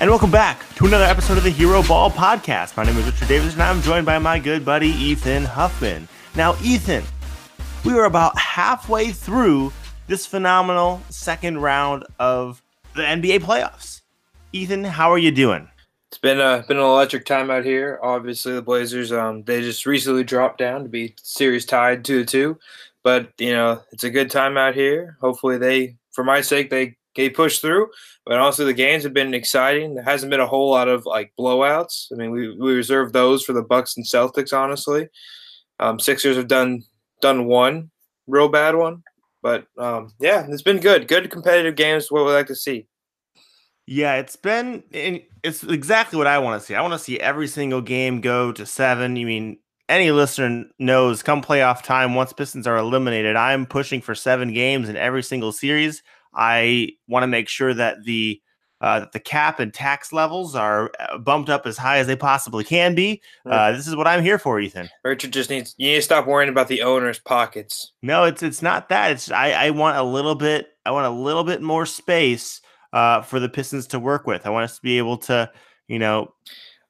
And welcome back to another episode of the Hero Ball Podcast. My name is Richard Davis, and I'm joined by my good buddy Ethan Huffman. Now, Ethan, we are about halfway through this phenomenal second round of the NBA playoffs. Ethan, how are you doing? It's been a been an electric time out here. Obviously, the Blazers um they just recently dropped down to be series tied two to two, but you know it's a good time out here. Hopefully, they for my sake they they pushed through. But also, the games have been exciting. There hasn't been a whole lot of like blowouts. I mean, we we reserve those for the Bucks and Celtics. Honestly, um, Sixers have done done one real bad one, but um, yeah, it's been good. Good competitive games. What we like to see. Yeah, it's been it's exactly what I want to see. I want to see every single game go to seven. You mean any listener knows come playoff time, once Pistons are eliminated, I'm pushing for seven games in every single series. I want to make sure that the uh, that the cap and tax levels are uh, bumped up as high as they possibly can be. Uh, this is what I'm here for, Ethan. Richard just needs you need to stop worrying about the owner's pockets. No, it's it's not that. It's I, I want a little bit. I want a little bit more space uh, for the Pistons to work with. I want us to be able to, you know.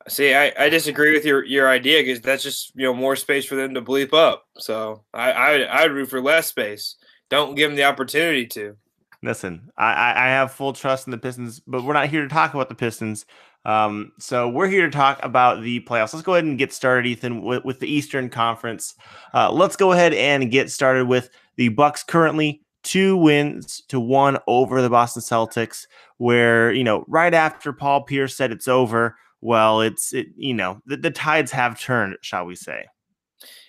See, I, I disagree with your, your idea because that's just you know more space for them to bleep up. So I I I'd root for less space. Don't give them the opportunity to. Listen, I, I have full trust in the Pistons, but we're not here to talk about the Pistons. Um, so we're here to talk about the playoffs. Let's go ahead and get started, Ethan, with, with the Eastern Conference. Uh, let's go ahead and get started with the Bucks currently two wins to one over the Boston Celtics, where, you know, right after Paul Pierce said it's over, well, it's, it, you know, the, the tides have turned, shall we say.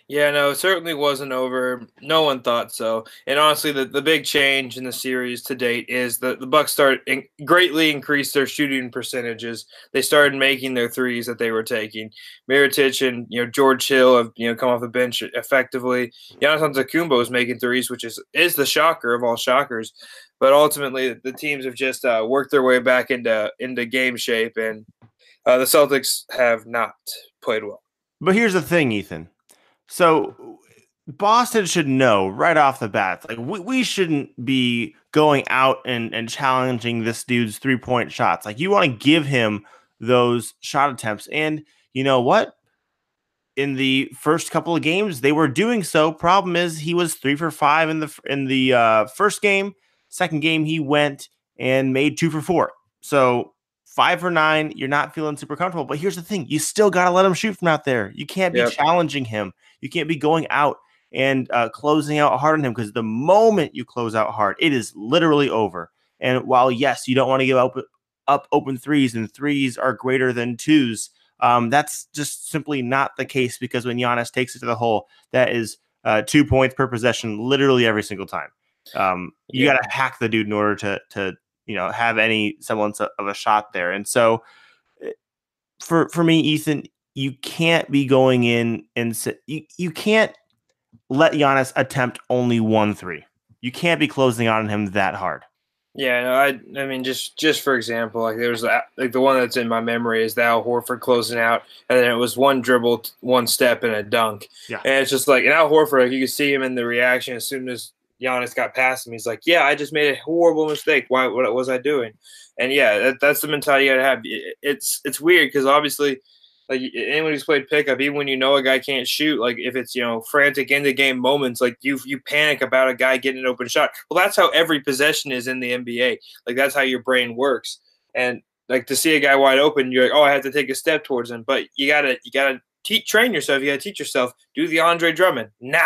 Yeah, no, it certainly wasn't over. No one thought so. And honestly, the, the big change in the series to date is that the Bucks start in, greatly increased their shooting percentages. They started making their threes that they were taking. Mirotic and you know George Hill have you know come off the bench effectively. Giannis Antetokounmpo is making threes, which is is the shocker of all shockers. But ultimately, the teams have just uh, worked their way back into into game shape, and uh, the Celtics have not played well. But here's the thing, Ethan so Boston should know right off the bat, like we, we shouldn't be going out and, and challenging this dude's three point shots. Like you want to give him those shot attempts. And you know what? In the first couple of games, they were doing so. Problem is, he was three for five in the in the uh, first game. Second game, he went and made two for four. So five for nine. You're not feeling super comfortable. But here's the thing: you still got to let him shoot from out there. You can't be yep. challenging him. You can't be going out and uh, closing out hard on him because the moment you close out hard, it is literally over. And while yes, you don't want to give up up open threes, and threes are greater than twos. Um, that's just simply not the case because when Giannis takes it to the hole, that is uh, two points per possession, literally every single time. Um, you yeah. got to hack the dude in order to to you know have any semblance of a shot there. And so eh, for for me, Ethan, you can't be going in and you, you can't let Giannis attempt only one three. You can't be closing on him that hard. Yeah, no, I I mean just just for example, like there was that, like the one that's in my memory is Al Horford closing out, and then it was one dribble, one step, and a dunk. Yeah, and it's just like and Al Horford, like, you can see him in the reaction as soon as Giannis got past him. He's like, "Yeah, I just made a horrible mistake. Why? What was I doing?" And yeah, that, that's the mentality you got to have. It's it's weird because obviously like anyone who's played pickup, even when you know a guy can't shoot, like if it's you know frantic end of game moments, like you you panic about a guy getting an open shot. Well, that's how every possession is in the NBA. Like that's how your brain works. And like to see a guy wide open, you're like, oh, I have to take a step towards him. But you gotta you gotta train yourself. You gotta teach yourself. Do the Andre Drummond. Nah,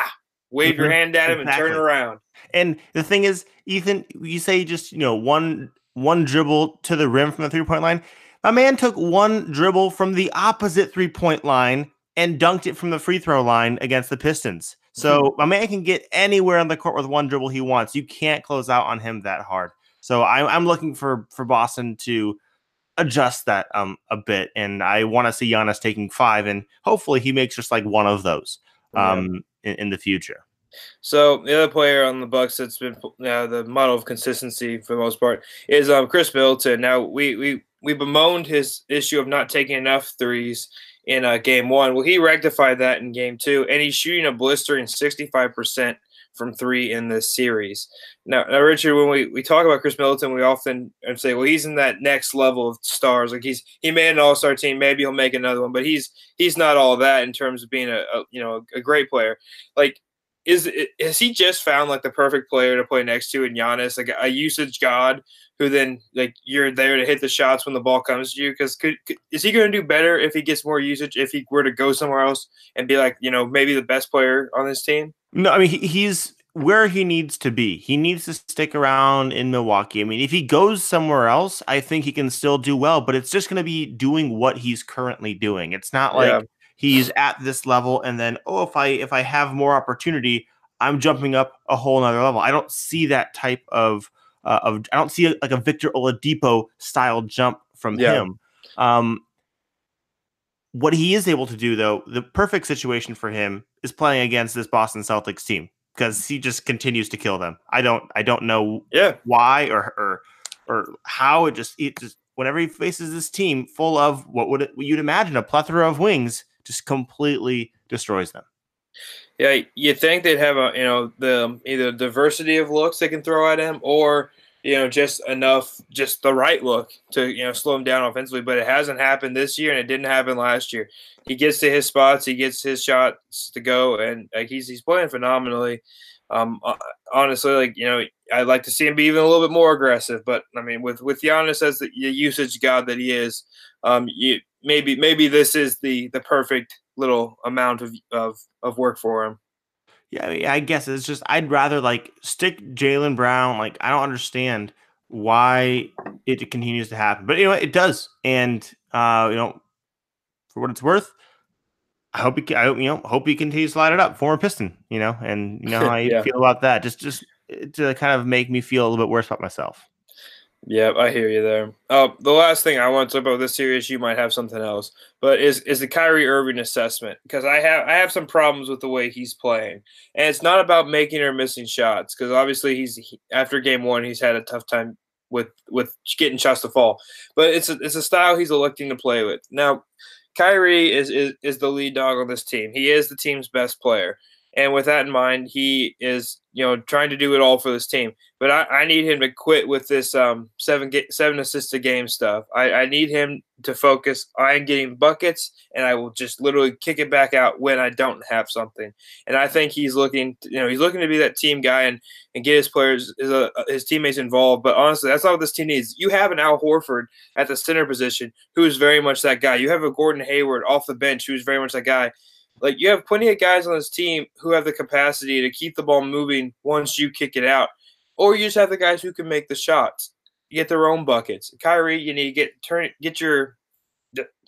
wave your mm-hmm. hand at him exactly. and turn around. And the thing is, Ethan, you say just you know one one dribble to the rim from the three point line a man took one dribble from the opposite three point line and dunked it from the free throw line against the Pistons. So mm-hmm. a man can get anywhere on the court with one dribble he wants. You can't close out on him that hard. So I, am looking for for Boston to adjust that um a bit, and I want to see Giannis taking five, and hopefully he makes just like one of those um in, in the future. So the other player on the Bucks that's been uh, the model of consistency for the most part is um, Khris Middleton. Now we we we bemoaned his issue of not taking enough threes in uh, game one. Well, he rectified that in game two, and he's shooting a blistering 65% from three in this series. Now, now, Richard, when we, we talk about Khris Middleton, we often say, well, he's in that next level of stars. Like he's he made an All Star team, maybe he'll make another one, but he's he's not all that in terms of being a, a you know a great player. Like is has he just found like the perfect player to play next to in Giannis, like a usage god who then like you're there to hit the shots when the ball comes to you? Because could, could, is he going to do better if he gets more usage if he were to go somewhere else and be like you know maybe the best player on this team? No, I mean he, he's where he needs to be. He needs to stick around in Milwaukee. I mean, if he goes somewhere else, I think he can still do well, but it's just going to be doing what he's currently doing. It's not like yeah. He's at this level and then oh, if I if I have more opportunity, I'm jumping up a whole nother level. I don't see that type of uh, of I don't see a, like a Victor Oladipo style jump from yeah. him. Um, what he is able to do, though, the perfect situation for him is playing against this Boston Celtics team because he just continues to kill them. I don't I don't know yeah. why or or or how it just it just whenever he faces this team full of what would it, you'd imagine a plethora of wings just completely destroys them. Yeah, you think they'd have a you know the either diversity of looks they can throw at him or you know just enough just the right look to you know slow him down offensively, but it hasn't happened this year and it didn't happen last year he gets to his spots, he gets his shots to go, and like he's he's playing phenomenally. Um, honestly, like you know, I'd like to see him be even a little bit more aggressive. But I mean, with with Giannis as the, the usage god that he is, um, you maybe maybe this is the the perfect little amount of of of work for him. Yeah, I guess it's just I'd rather like stick Jaylen Brown. Like I don't understand why it continues to happen, but you know it does, and uh, you know for what it's worth. I hope he, I you know, hope he continues to light it up. Former Piston, you know, and you know how you yeah. feel about that. Just, just eh, to kind of make me feel a little bit worse about myself. Yeah, I hear you there. Uh, the last thing I want to talk about this series, you might have something else, but is is the Kyrie Irving assessment because I have I have some problems with the way he's playing, and it's not about making or missing shots because obviously he's he, after game one he's had a tough time with with getting shots to fall, but it's a, it's a style he's electing to play with now. Kyrie is, is is the lead dog on this team. He is the team's best player. And with that in mind, he is, you know, trying to do it all for this team. But I, I need him to quit with this um, seven seven assists a game stuff. I, I need him to focus on getting buckets, and I will just literally kick it back out when I don't have something. And I think he's looking, you know, he's looking to be that team guy and and get his players, his, uh, his teammates involved. But honestly, that's what this team needs. You have an Al Horford at the center position who is very much that guy. You have a Gordon Hayward off the bench who is very much that guy like you have plenty of guys on this team who have the capacity to keep the ball moving once you kick it out, or you just have the guys who can make the shots, get their own buckets. Kyrie, you need to get turn get your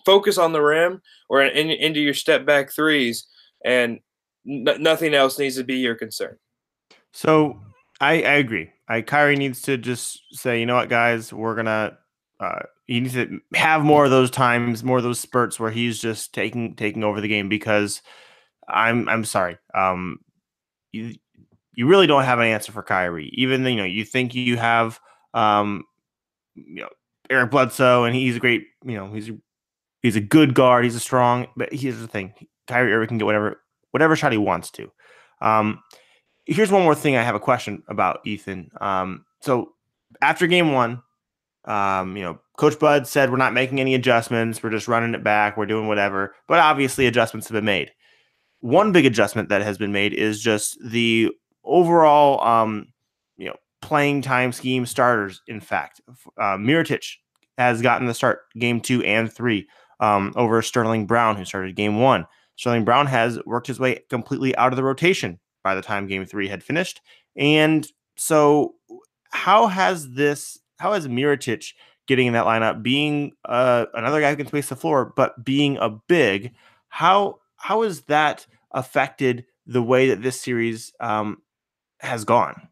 focus on the rim or in, into your step back threes, and n- nothing else needs to be your concern. So I, I agree. I Kyrie needs to just say, you know what, guys, we're gonna uh, he needs to have more of those times, more of those spurts where he's just taking taking over the game. Because I'm I'm sorry, um, you you really don't have an answer for Kyrie. Even you know you think you have um, you know Eric Bledsoe, and he's a great you know he's he's a good guard, he's a strong. But here's the thing: Kyrie Irving can get whatever whatever shot he wants to. Um, here's one more thing I have a question about Ethan. Um, so after game one, um, you know, Coach Bud said we're not making any adjustments. We're just running it back. We're doing whatever. But obviously, adjustments have been made. One big adjustment that has been made is just the overall, um, you know, playing time scheme starters. In fact, uh, Mirotic has gotten the start game two and three um, over Sterling Brown, who started game one. Sterling Brown has worked his way completely out of the rotation by the time game three had finished. And so, how has this how has Mirotic getting in that lineup, being uh, another guy who can space the floor, but being a big? How how has that affected the way that this series um, has gone?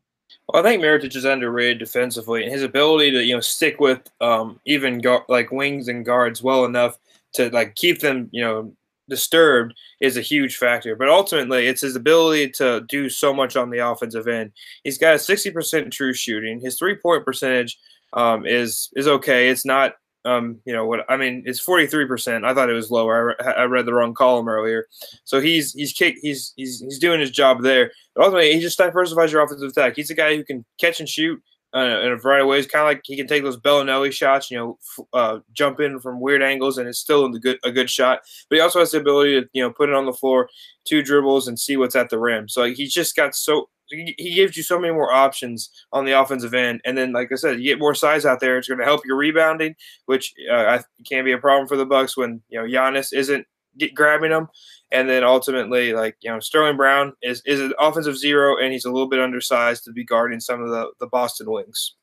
Well, I think Mirotic is underrated defensively, and his ability to you know stick with um, even gu- like wings and guards well enough to like keep them you know disturbed is a huge factor. But ultimately, it's his ability to do so much on the offensive end. He's got a 60% true shooting. His three point percentage um, is is okay. It's not um, you know what I mean. It's forty three percent. I thought it was lower. I, I, read the wrong column earlier. So he's he's kick he's he's he's doing his job there. But ultimately, he just diversifies your offensive attack. He's a guy who can catch and shoot uh, in a variety of ways. Kind of like he can take those Belinelli shots, you know, f- uh, jump in from weird angles, and it's still a good a good shot. But he also has the ability to you know put it on the floor, two dribbles, and see what's at the rim. So like, he's just got so he gives you so many more options on the offensive end. And then, like I said, you get more size out there. It's going to help your rebounding, which uh, can be a problem for the Bucks when you know Giannis isn't get grabbing them. And then ultimately, like you know, Sterling Brown is is an offensive zero, and he's a little bit undersized to be guarding some of the the Boston wings.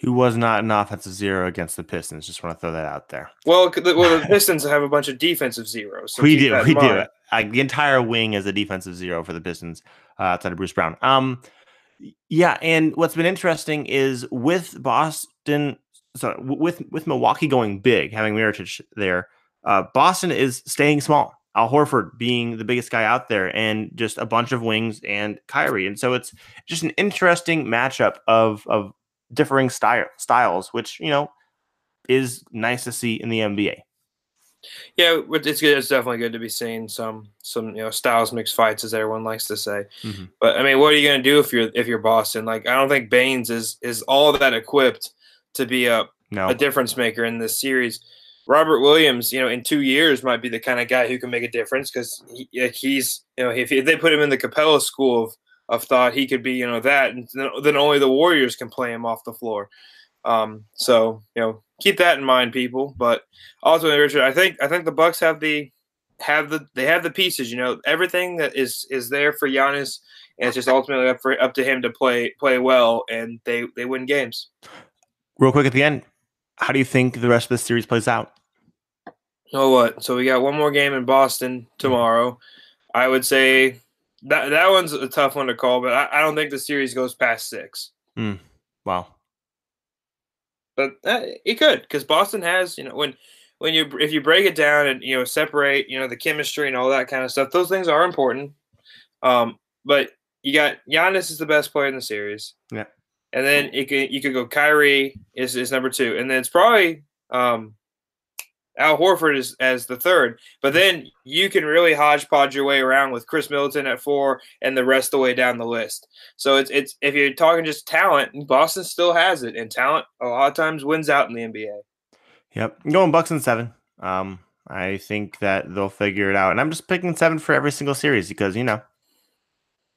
Who was not an offensive zero against the Pistons? Just want to throw that out there. Well, the, well, the Pistons have a bunch of defensive zeros. So we do, we do. Uh, the entire wing is a defensive zero for the Pistons uh, outside of Bruce Brown. Um, yeah, and what's been interesting is with Boston, sorry, with with Milwaukee going big, having Mirotic there, uh, Boston is staying small. Al Horford being the biggest guy out there, and just a bunch of wings and Kyrie, and so it's just an interesting matchup of of differing style styles, which you know is nice to see in the NBA. Yeah, it's good. It's definitely good to be seeing some some you know styles mixed fights, as everyone likes to say. Mm-hmm. But I mean, what are you going to do if you're if you're Boston? Like, I don't think Baynes is is all that equipped to be a no. a difference maker in this series. Robert Williams, you know, in two years might be the kind of guy who can make a difference because he, he's you know if, if they put him in the Capela school of of thought, he could be you know that, and then only the Warriors can play him off the floor. Um, so you know, keep that in mind, people. But ultimately, Richard, I think I think the Bucks have the have the they have the pieces. You know, everything that is is there for Giannis, and it's just ultimately up for up to him to play play well, and they they win games. Real quick at the end, how do you think the rest of the series plays out? Oh, what? So we got one more game in Boston tomorrow. I would say that that one's a tough one to call, but I, I don't think the series goes past six. Mm. Wow. But uh, it could because Boston has you know when when you if you break it down and you know separate you know the chemistry and all that kind of stuff, those things are important. Um, but you got Giannis is the best player in the series. Yeah. And then it could you could go Kyrie is, is number two, and then it's probably um, Al Horford is as the third. But then you can really hodgepodge your way around with Khris Middleton at four and the rest of the way down the list. So it's it's if you're talking just talent, Boston still has it, and talent a lot of times wins out in the NBA. Yep, I'm going Bucks and seven. Um, I think that they'll figure it out, and I'm just picking seven for every single series because you know,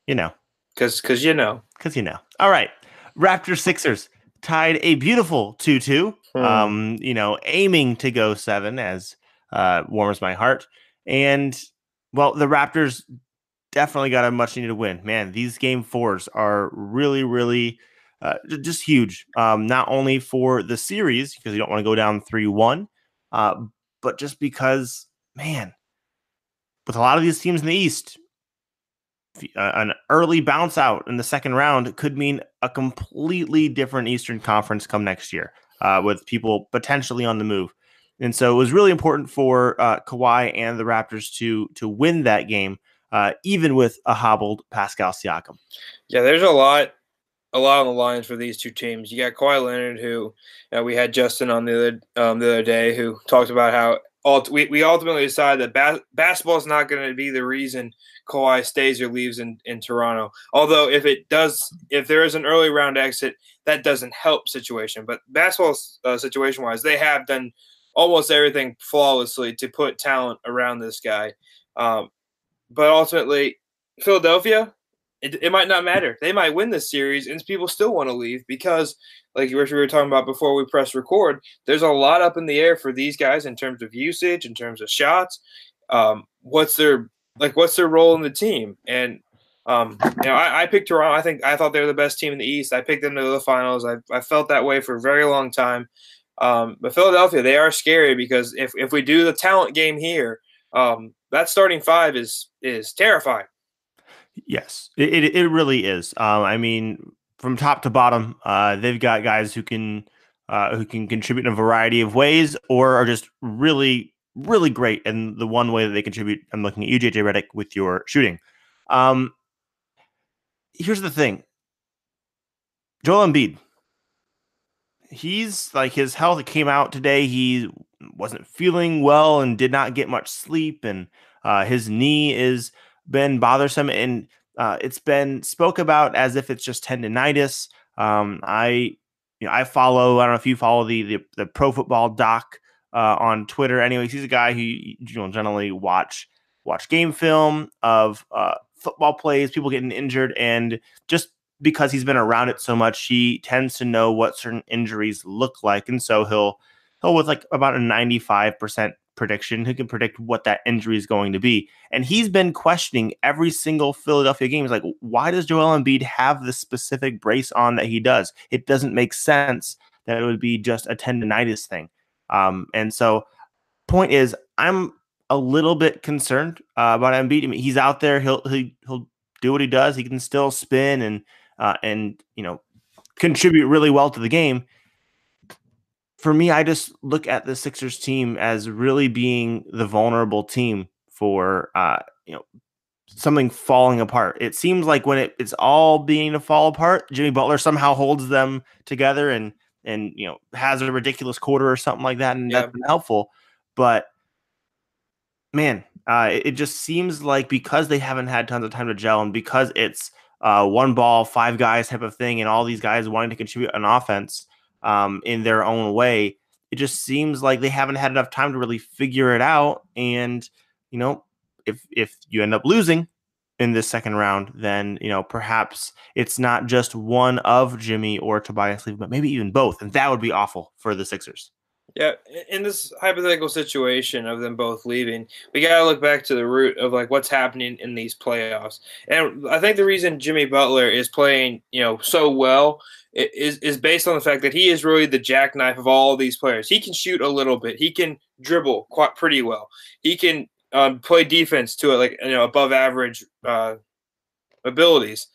you know, because because you know, because you know. All right, Raptors Sixers tied a beautiful 2 2. Hmm. Um, you know, aiming to go seven as uh, warms my heart. And well, the Raptors definitely got a much needed win. Man, these game fours are really, really uh, just huge. Um, not only for the series, because you don't want to go down 3 1, uh, but just because, man, with a lot of these teams in the East, uh, an early bounce out in the second round could mean a completely different Eastern Conference come next year, uh, with people potentially on the move. And so it was really important for uh, Kawhi and the Raptors to to win that game, uh, even with a hobbled Pascal Siakam. Yeah, there's a lot, a lot on the lines for these two teams. You got Kawhi Leonard, who we had Justin on the other um, the other day, who talked about how we, we ultimately decided that bas- basketball is not going to be the reason Kawhi stays or leaves in, in Toronto. Although if it does, if there is an early round exit, that doesn't help situation. But basketball uh, situation wise, they have done almost everything flawlessly to put talent around this guy. Um, but ultimately, Philadelphia, it, it might not matter. They might win this series, and people still want to leave because, like we were talking about before we press record, there's a lot up in the air for these guys in terms of usage, in terms of shots. Um, what's their like? What's their role in the team? And um, you know, I, I, picked Toronto. I think I thought they were the best team in the East. I picked them to the finals. I, I felt that way for a very long time. Um, but Philadelphia, they are scary because if, if we do the talent game here, um, that starting five is is terrifying. Yes, it, it, it really is. Um, I mean, from top to bottom, uh, they've got guys who can uh, who can contribute in a variety of ways, or are just really really great. And the one way that they contribute, I'm looking at you, JJ Redick, with your shooting. Um, here's the thing, Joel Embiid. he's like his health came out today. He wasn't feeling well and did not get much sleep, and uh, his knee is been bothersome, and uh, it's been spoke about as if it's just tendonitis. Um, I you know I follow. I don't know if you follow the the, the pro football doc uh, on Twitter. Anyways, he's a guy who you know generally watch watch game film of uh, football plays, people getting injured, and just because he's been around it so much, he tends to know what certain injuries look like, and so he'll he'll with like about a ninety five percent prediction, who can predict what that injury is going to be. And he's been questioning every single Philadelphia game. He's like, why does Joel Embiid have the specific brace on that he does? It doesn't make sense that it would be just a tendonitis thing. Um, and so, point is, I'm a little bit concerned uh, about Embiid. I mean, he's out there. He'll he, he'll do what he does. He can still spin and uh, and you know contribute really well to the game. For me, I just look at the Sixers team as really being the vulnerable team for uh, you know something falling apart. It seems like when it, it's all being to fall apart, Jimmy Butler somehow holds them together and and you know has a ridiculous quarter or something like that, and yeah. that's been helpful. But man, uh, it, it, just seems like because they haven't had tons of time to gel, and because it's uh, one ball, five guys type of thing, and all these guys wanting to contribute an offense um, in their own way, it just seems like they haven't had enough time to really figure it out. And you know, if if you end up losing, in this second round, then you know perhaps it's not just one of Jimmy or Tobias leaving, but maybe even both, and that would be awful for the Sixers. Yeah, in this hypothetical situation of them both leaving, we gotta look back to the root of like what's happening in these playoffs. And I think the reason Jimmy Butler is playing, you know, so well is is based on the fact that he is really the jackknife of all of these players. He can shoot a little bit. He can dribble quite pretty well. He can um, play defense to it like you know above average uh, abilities.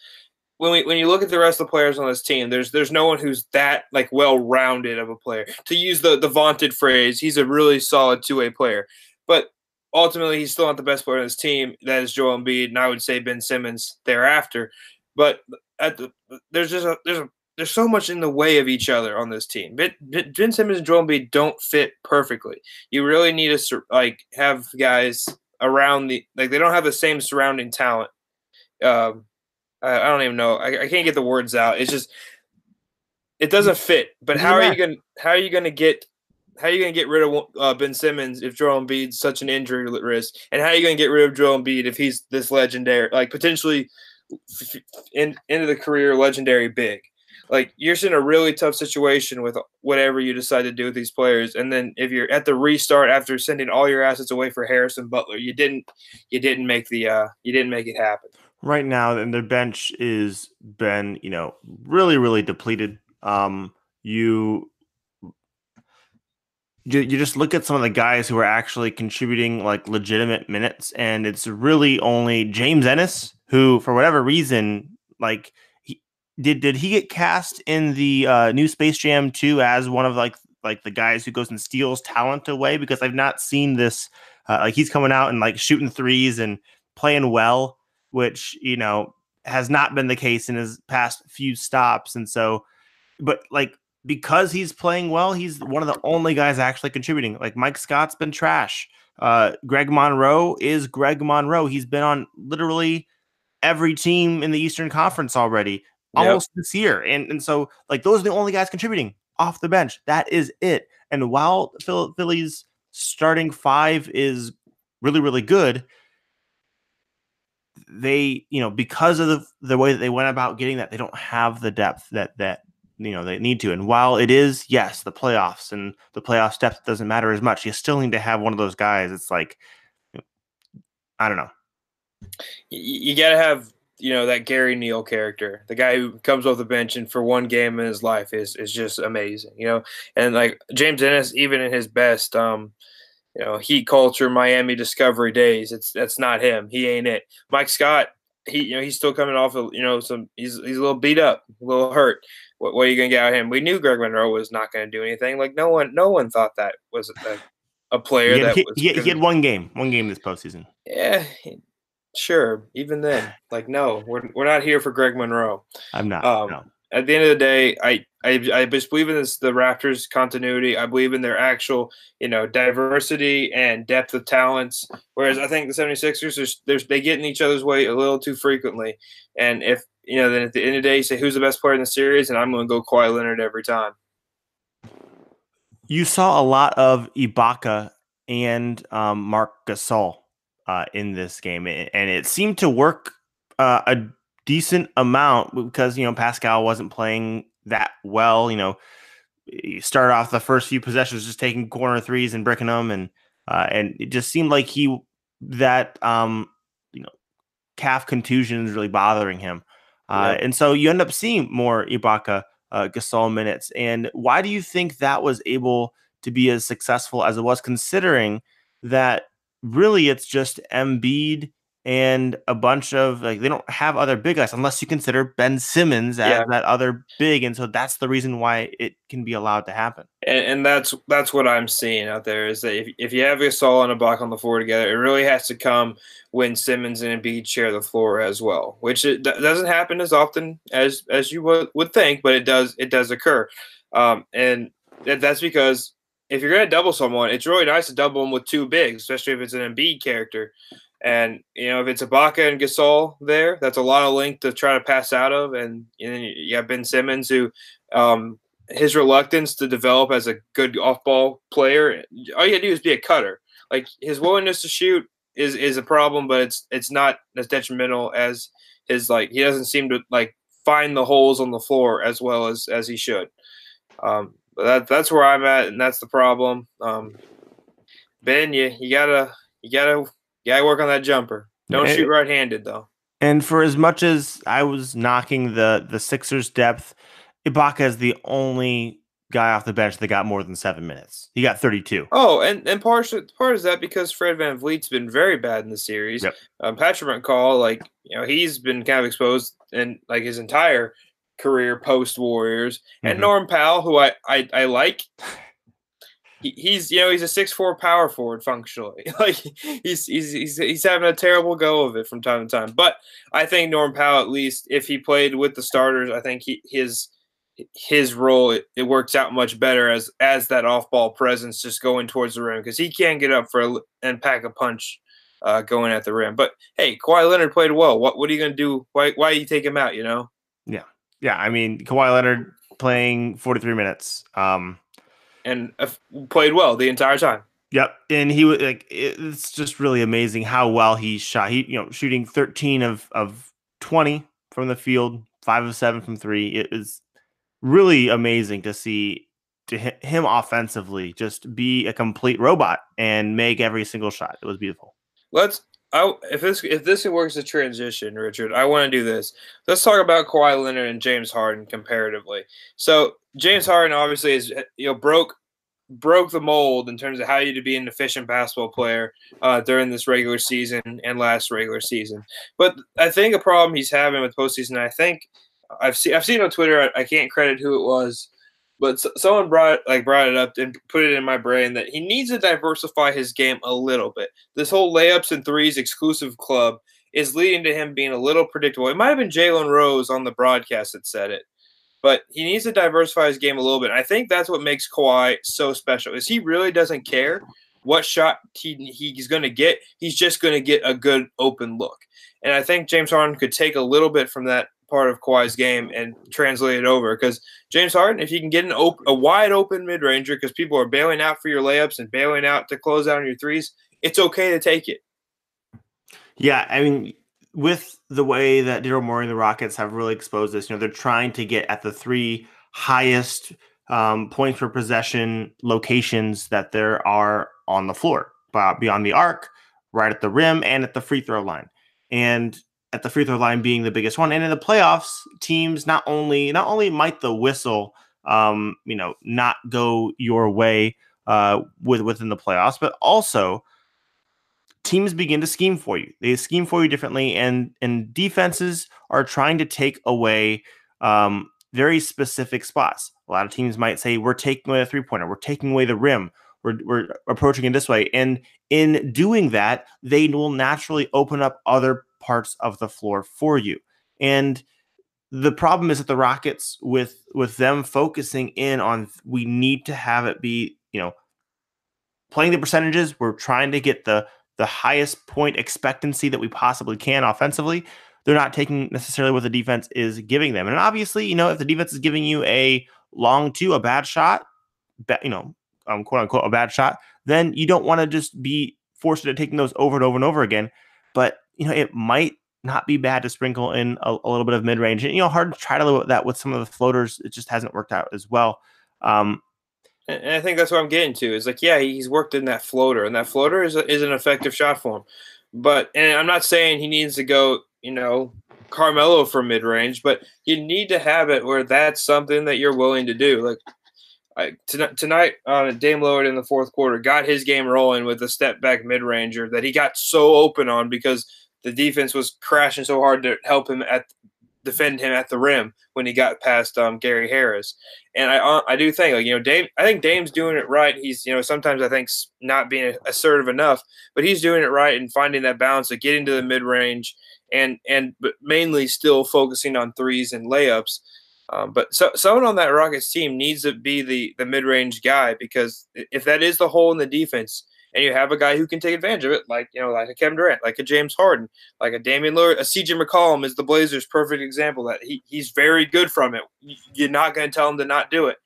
When we when you look at the rest of the players on this team, there's there's no one who's that like well rounded of a player. To use the the vaunted phrase, he's a really solid two way player. But ultimately, he's still not the best player on this team. That is Joel Embiid, and I would say Ben Simmons thereafter. But at the there's just a there's a there's so much in the way of each other on this team. Ben, ben Simmons and Joel Embiid don't fit perfectly. You really need to like have guys around the like they don't have the same surrounding talent. Um, I, I don't even know. I, I, can't get the words out. It's just it doesn't fit. But how are you gonna how are you gonna get how are you gonna get rid of uh, Ben Simmons if Joel Embiid's such an injury risk, and how are you gonna get rid of Joel Embiid if he's this legendary, like potentially in into the career legendary big? like you're in a really tough situation with whatever you decide to do with these players and then if you're at the restart after sending all your assets away for Harris and Butler you didn't you didn't make the uh you didn't make it happen right now and their bench is been you know really really depleted um you you, just look at some of the guys who are actually contributing like legitimate minutes and it's really only James Ennis who for whatever reason like did did he get cast in the uh, new Space Jam 2 as one of like like the guys who goes and steals talent away? Because I've not seen this. Uh, like he's coming out and like shooting threes and playing well, which you know has not been the case in his past few stops. And so, but like because he's playing well, he's one of the only guys actually contributing. Like Mike Scott's been trash. Uh, Greg Monroe is Greg Monroe. He's been on literally every team in the Eastern Conference already almost yep. this year. And and so like those are the only guys contributing off the bench. That is it. And while Philly's starting five is really really good, they you know because of the the way that they went about getting that, they don't have the depth that that you know they need to. And while it is yes the playoffs and the playoff depth doesn't matter as much, you still need to have one of those guys. It's like I don't know. You, got to have you know that Gary Neal character, the guy who comes off the bench and for one game in his life is is just amazing, you know. And like James Ennis, even in his best, um, you know, heat culture, Miami Discovery days, it's that's not him. He ain't it. Mike Scott, he you know he's still coming off of you know some he's he's a little beat up, a little hurt. What, what are you gonna get out of him? We knew Greg Monroe was not gonna do anything. Like no one no one thought that was a, a player he had, that he, was. He, he had one game, one game this postseason. Yeah, Sure. Even then, like, no, we're we're not here for Greg Monroe. I'm not. Um, no. At the end of the day, I I, I just believe in this the Raptors continuity. I believe in their actual, you know, diversity and depth of talents. Whereas I think the 76ers there's, they get in each other's way a little too frequently. And if you know, then at the end of the day, you say who's the best player in the series, and I'm going to go Kawhi Leonard every time. You saw a lot of Ibaka and um, Marc Gasol uh, in this game, and it seemed to work uh, a decent amount because you know Pascal wasn't playing that well. You know, he started off the first few possessions just taking corner threes and bricking them, and uh, and it just seemed like he that um, you know calf contusion is really bothering him, uh, yeah. and so you end up seeing more Ibaka uh, Gasol minutes. And why do you think that was able to be as successful as it was, considering that really it's just Embiid and a bunch of like they don't have other big guys unless you consider Ben Simmons as yeah. that other big, and so that's the reason why it can be allowed to happen. And, and that's that's what I'm seeing out there is that if, if you have Gasol and Ibaka on the floor together, it really has to come when Simmons and Embiid share the floor as well, which it doesn't happen as often as as you would, would think, but it does it does occur, um, and that's because if you're going to double someone, it's really nice to double them with two bigs, especially if it's an Embiid character. And you know, if it's Ibaka and Gasol there, that's a lot of length to try to pass out of. And, and then you have Ben Simmons, who um, his reluctance to develop as a good off-ball player, all you got to do is be a cutter. Like his willingness to shoot is is a problem, but it's it's not as detrimental as his like he doesn't seem to like find the holes on the floor as well as as he should. Um, that that's where I'm at, and that's the problem. Um, ben, you you gotta you gotta gotta work on that jumper. Don't and, shoot right-handed though. And for as much as I was knocking the the Sixers' depth, Ibaka is the only guy off the bench that got more than seven minutes. He got 32. Oh, and and part part is that because Fred Van VanVleet's been very bad in the series. Yep. Um, Patrick McCaw, like you know, he's been kind of exposed in like his entire career post Warriors, mm-hmm. and Norm Powell, who I I, I like. He, he's you know he's a six four power forward functionally. Like he's, he's he's he's having a terrible go of it from time to time. But I think Norm Powell at least if he played with the starters I think he his his role it, it works out much better as as that off ball presence just going towards the rim because he can get up for a, and pack a punch uh, going at the rim. But hey Kawhi Leonard played well. What what are you gonna do? Why why you take him out you know? Yeah. Yeah, I mean Kawhi Leonard playing 43 minutes. Um, and uh, played well the entire time. Yep, and he was like, it's just really amazing how well he shot. He, you know, shooting 13 of of 20 from the field, five of seven from three. It is really amazing to see to him offensively just be a complete robot and make every single shot. It was beautiful. Let's I, if this if this works a transition, Richard, I want to do this. Let's talk about Kawhi Leonard and James Harden comparatively. So James Harden obviously is you know broke broke the mold in terms of how you to be an efficient basketball player uh, during this regular season and last regular season. But I think a problem he's having with postseason. I think I've seen I've seen on Twitter. I, I can't credit who it was but someone brought like brought it up and put it in my brain that he needs to diversify his game a little bit. This whole layups and threes exclusive club is leading to him being a little predictable. It might have been Jalen Rose on the broadcast that said it, but he needs to diversify his game a little bit. I think that's what makes Kawhi so special. Is he really doesn't care what shot he, he's going to get. He's just going to get a good open look. And I think James Harden could take a little bit from that part of Kawhi's game and translate it over. Because James Harden, if you can get an op- a wide open mid ranger, because people are bailing out for your layups and bailing out to close out on your threes, it's okay to take it. Yeah, I mean, with the way that Daryl Morey and the Rockets have really exposed this, you know, they're trying to get at the three highest um, points per possession locations that there are on the floor, beyond the arc, right at the rim, and at the free throw line. And at the free throw line being the biggest one. And in the playoffs, teams not only not only might the whistle, um, you know, not go your way uh, with within the playoffs, but also teams begin to scheme for you. They scheme for you differently, and and defenses are trying to take away um, very specific spots. A lot of teams might say, "We're taking away a three pointer. We're taking away the rim." We're, we're approaching it this way. And in doing that, they will naturally open up other parts of the floor for you. And the problem is that the Rockets with with them focusing in on we need to have it be, you know, playing the percentages, we're trying to get the the highest point expectancy that we possibly can offensively. They're not taking necessarily what the defense is giving them. And obviously, you know, if the defense is giving you a long two, a bad shot, you know, um, quote unquote, a bad shot, then you don't want to just be forced into taking those over and over and over again. But, you know, it might not be bad to sprinkle in a, a little bit of mid range. And, you know, hard to try to live that with some of the floaters. It just hasn't worked out as well. Um, and I think that's what I'm getting to. Is like, yeah, he's worked in that floater, and that floater is, a, is an effective shot for him. But and I'm not saying he needs to go, you know, Carmelo for mid range, but you need to have it where that's something that you're willing to do. Like I, tonight, tonight uh, Dame Lillard in the fourth quarter got his game rolling with a step back mid ranger that he got so open on because the defense was crashing so hard to help him at defend him at the rim when he got past um, Gary Harris. And I uh, I do think like you know Dame I think Dame's doing it right. He's you know sometimes I think not being assertive enough, but he's doing it right and finding that balance of getting to the mid range and and but mainly still focusing on threes and layups. Um, but so, someone on that Rockets team needs to be the the mid range guy because if that is the hole in the defense, and you have a guy who can take advantage of it, like you know, like a Kevin Durant, like a James Harden, like a Damian Lillard, a CJ McCollum is the Blazers' perfect example that he, he's very good from it. You're not going to tell him to not do it.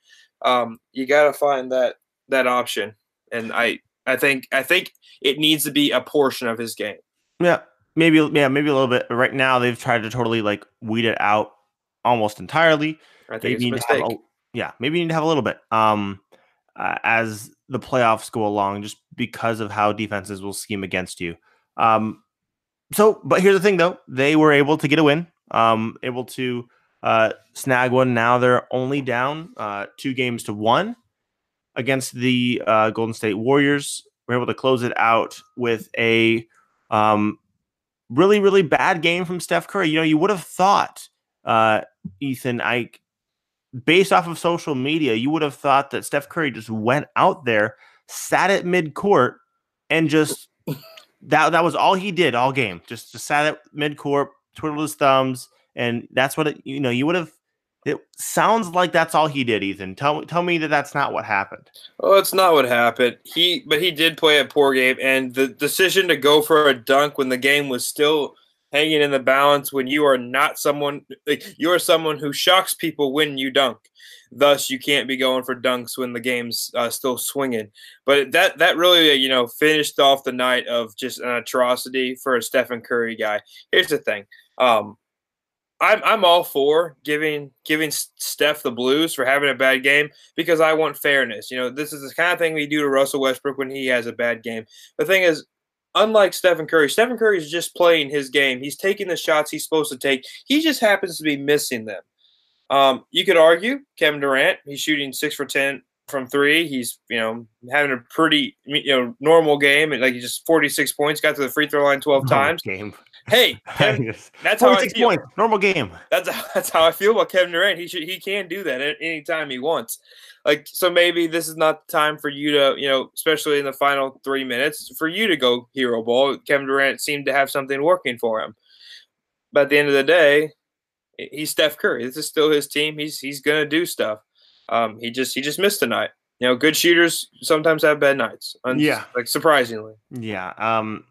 Um, you got to find that that option, and I I think I think it needs to be a portion of his game. Yeah, maybe yeah, maybe a little bit. Right now, they've tried to totally like weed it out almost entirely. I think maybe it's a mistake. A, yeah, maybe you need to have a little bit. Um, uh, as the playoffs go along, just because of how defenses will scheme against you. Um, so, but here's the thing, though, they were able to get a win, um, able to uh, snag one. Now they're only down uh, two games to one against the uh, Golden State Warriors. We're able to close it out with a um, really, really bad game from Steph Curry. You know, you would have thought, uh, Ethan, Ike, based off of social media, you would have thought that Steph Curry just went out there, sat at mid court, and just that that was all he did all game. Just just sat at mid court, twiddled his thumbs, and that's what it, you know. You would have. It sounds like that's all he did, Ethan. Tell me tell me that that's not what happened. Oh, it's not what happened. He but he did play a poor game, and the decision to go for a dunk when the game was still hanging in the balance when you are not someone like you are someone who shocks people when you dunk. Thus, you can't be going for dunks when the game's uh, still swinging. But that that really you know finished off the night of just an atrocity for a Stephen Curry guy. Here's the thing. Um, I'm I'm all for giving giving Steph the blues for having a bad game because I want fairness. You know, this is the kind of thing we do to Russell Westbrook when he has a bad game. The thing is, unlike Stephen Curry, Stephen Curry is just playing his game. He's taking the shots he's supposed to take. He just happens to be missing them. Um, you could argue Kevin Durant. He's shooting six for ten from three. He's you know having a pretty you know normal game, and like he just forty six points. Got to the free throw line twelve normal times. Game. Hey, Kevin, that's how I feel. Points, normal game. That's that's how I feel about Kevin Durant. He should he can do that at any time he wants. Like so, maybe this is not the time for you to you know, especially in the final three minutes, for you to go hero ball. Kevin Durant seemed to have something working for him, but at the end of the day, he's Steph Curry. This is still his team. He's he's gonna do stuff. Um, he just he just missed tonight. You know, good shooters sometimes have bad nights. yeah, like surprisingly. Yeah. Um.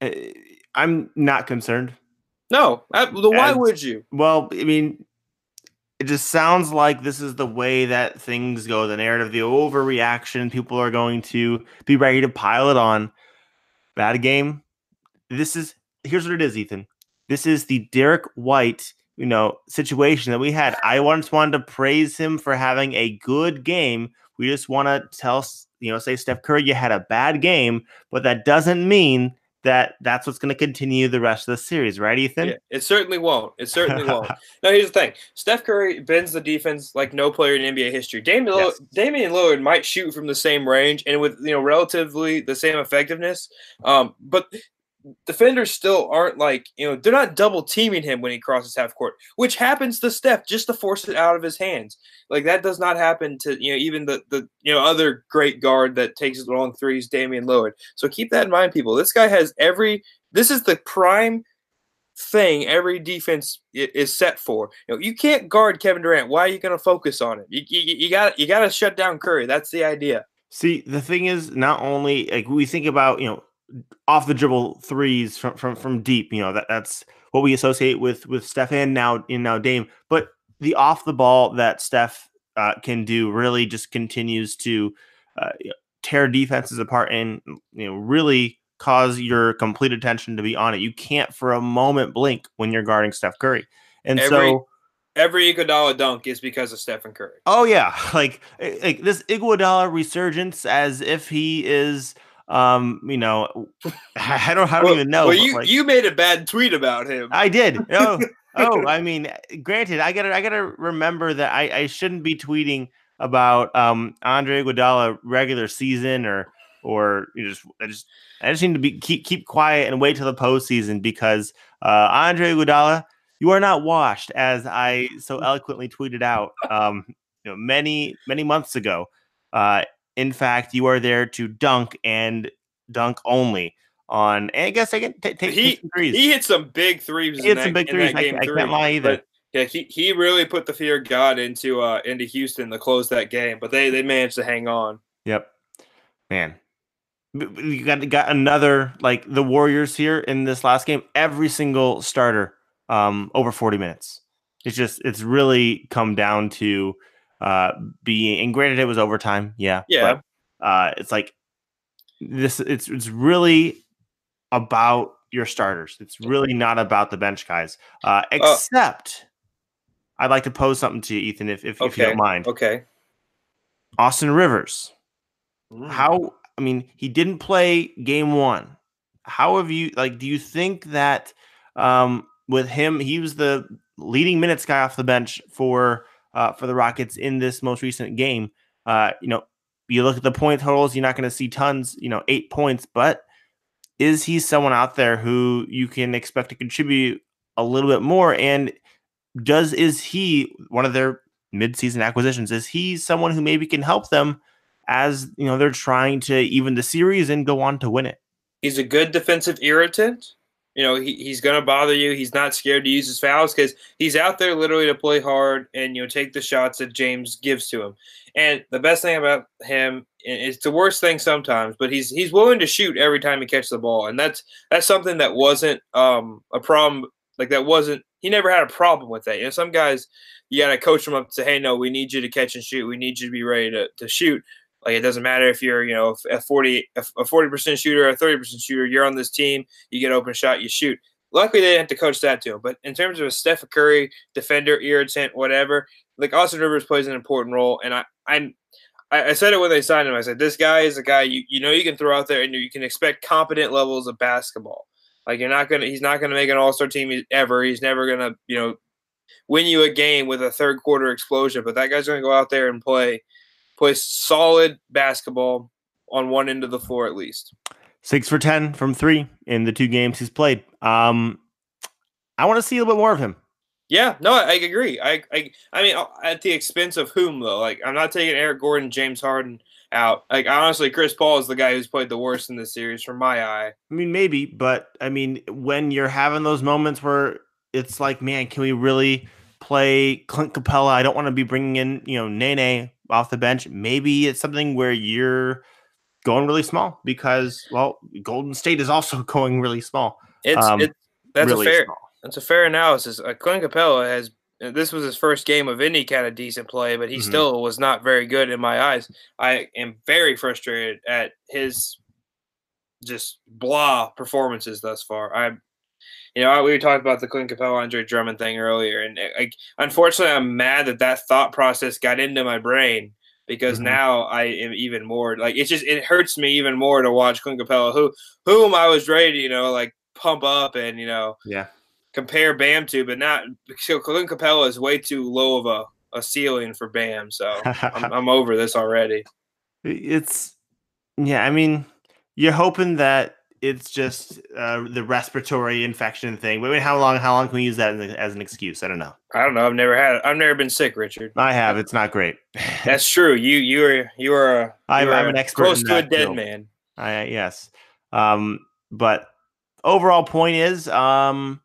Eh, I'm not concerned. No, I, why and, would you? Well, I mean, it just sounds like this is the way that things go. The narrative, the overreaction, people are going to be ready to pile it on. Bad game. This is here's what it is, Ethan. This is the Derrick White, you know, situation that we had. I once wanted to praise him for having a good game. We just want to tell, you know, say Steph Curry, you had a bad game, but that doesn't mean that that's what's going to continue the rest of the series, right, Ethan? Yeah, it certainly won't. It certainly won't. Now, here's the thing: Steph Curry bends the defense like no player in NBA history. Damian, yes. Damian Lillard might shoot from the same range and with you know relatively the same effectiveness, um, but defenders still aren't like you know they're not double teaming him when he crosses half court, which happens to Steph just to force it out of his hands. Like that does not happen to you know even the the you know other great guard that takes long threes, Damian Lillard. So keep that in mind, people. This guy has every. This is the prime thing every defense is set for. You know, you can't guard Kevin Durant. Why are you going to focus on him? You, you, you got you got to shut down Curry. That's the idea. See, the thing is, not only like we think about, you know, off the dribble threes from from from deep, you know, that that's what we associate with with Steph and now in now Dame, but the off the ball that Steph uh, can do really just continues to uh, tear defenses apart and you know really cause your complete attention to be on it. You can't for a moment blink when you're guarding Steph Curry. And every, so every Iguodala dunk is because of Stephen Curry. Oh yeah, like like this Iguodala resurgence as if he is um you know I don't I don't well, even know. Well, you like, you made a bad tweet about him. I did. Oh, oh, I mean, granted, I gotta I gotta remember that I I shouldn't be tweeting about um Andre Iguodala regular season or or you just I just I just need to be keep keep quiet and wait till the postseason because uh, Andre Iguodala, you are not washed, as I so eloquently tweeted out um, you know, many many months ago. Uh, in fact, you are there to dunk and dunk only on. And I guess I can t- take he threes. he hit some big threes. He hit some big threes. I, I, can't lie either. But, yeah, he, he really put the fear of God into uh into Houston to close that game, but they they managed to hang on. Yep, man, you got got another like the Warriors here in this last game. Every single starter um over 40 minutes. It's just it's really come down to uh being and granted it was overtime, yeah. Yeah. But, uh it's like this it's it's really about your starters. It's really not about the bench guys. Uh oh. except uh, I'd like to pose something to you, Ethan, if if, okay. if you don't mind. Okay. Austin Rivers. Mm. How I mean, he didn't play game one. How have you like? Do you think that um, with him, he was the leading minutes guy off the bench for uh, for the Rockets in this most recent game? Uh, you know, you look at the point totals, you're not going to see tons. You know, eight points, but is he someone out there who you can expect to contribute a little bit more? And does is he one of their midseason acquisitions? Is he someone who maybe can help them? as you know they're trying to even the series and go on to win it. He's a good defensive irritant. You know, he, he's going to bother you. He's not scared to use his fouls because he's out there literally to play hard and you know take the shots that James gives to him. And the best thing about him is the worst thing sometimes, but he's he's willing to shoot every time he catches the ball, and that's that's something that wasn't um, a problem. Like that wasn't he never had a problem with that. You know, some guys you got to coach them up to say, hey, no, we need you to catch and shoot. We need you to be ready to, to shoot. Like it doesn't matter if you're, you know, a 40 a 40% shooter or a 30% shooter, you're on this team, you get open shot, you shoot. Luckily they didn't have to coach that to him. But in terms of a Steph Curry, defender, irritant, whatever, like Austin Rivers plays an important role. And I I'm I, said it when they signed him. I said, this guy is a guy you, you know you can throw out there and you can expect competent levels of basketball. Like you're not gonna he's not gonna make an all star team ever. He's never gonna, you know, win you a game with a third quarter explosion. But that guy's gonna go out there and play plays solid basketball on one end of the floor at least. Six for 10 from three in the two games he's played. Um, I want to see a little bit more of him. Yeah, no, I, I agree. I, I, I mean, uh, at the expense of whom though? Like, I'm not taking Eric Gordon, James Harden out. Like, honestly, Chris Paul is the guy who's played the worst in this series from my eye. I mean, maybe, but I mean, when you're having those moments where it's like, man, can we really play Clint Capela? I don't want to be bringing in, you know, Nene off the bench. Maybe it's something where you're going really small because, well, Golden State is also going really small. It's, um, it's that's really a fair small. that's a fair analysis. Uh, Clint Capela has uh, this was his first game of any kind of decent play, but he mm-hmm. still was not very good in my eyes. I am very frustrated at his just blah performances thus far. I you know, we talked about the Clint Capela, Andre Drummond thing earlier, and like, unfortunately, I'm mad that that thought process got into my brain because mm-hmm. now I am even more like it's just it hurts me even more to watch Clint Capela, who whom I was ready to you know like pump up and you know yeah compare Bam to, but not so Clint Capela is way too low of a, a ceiling for Bam, so I'm, I'm over this already. It's yeah, I mean, you're hoping that it's just uh, the respiratory infection thing. But I mean, how long? How long can we use that as, as, an excuse? I don't know. I don't know. I've never had. I've never been sick, Richard. I have. It's not great. That's true. You you are you are. A, I'm, I'm an expert. Close to a dead field. man. I yes. Um, but overall point is um,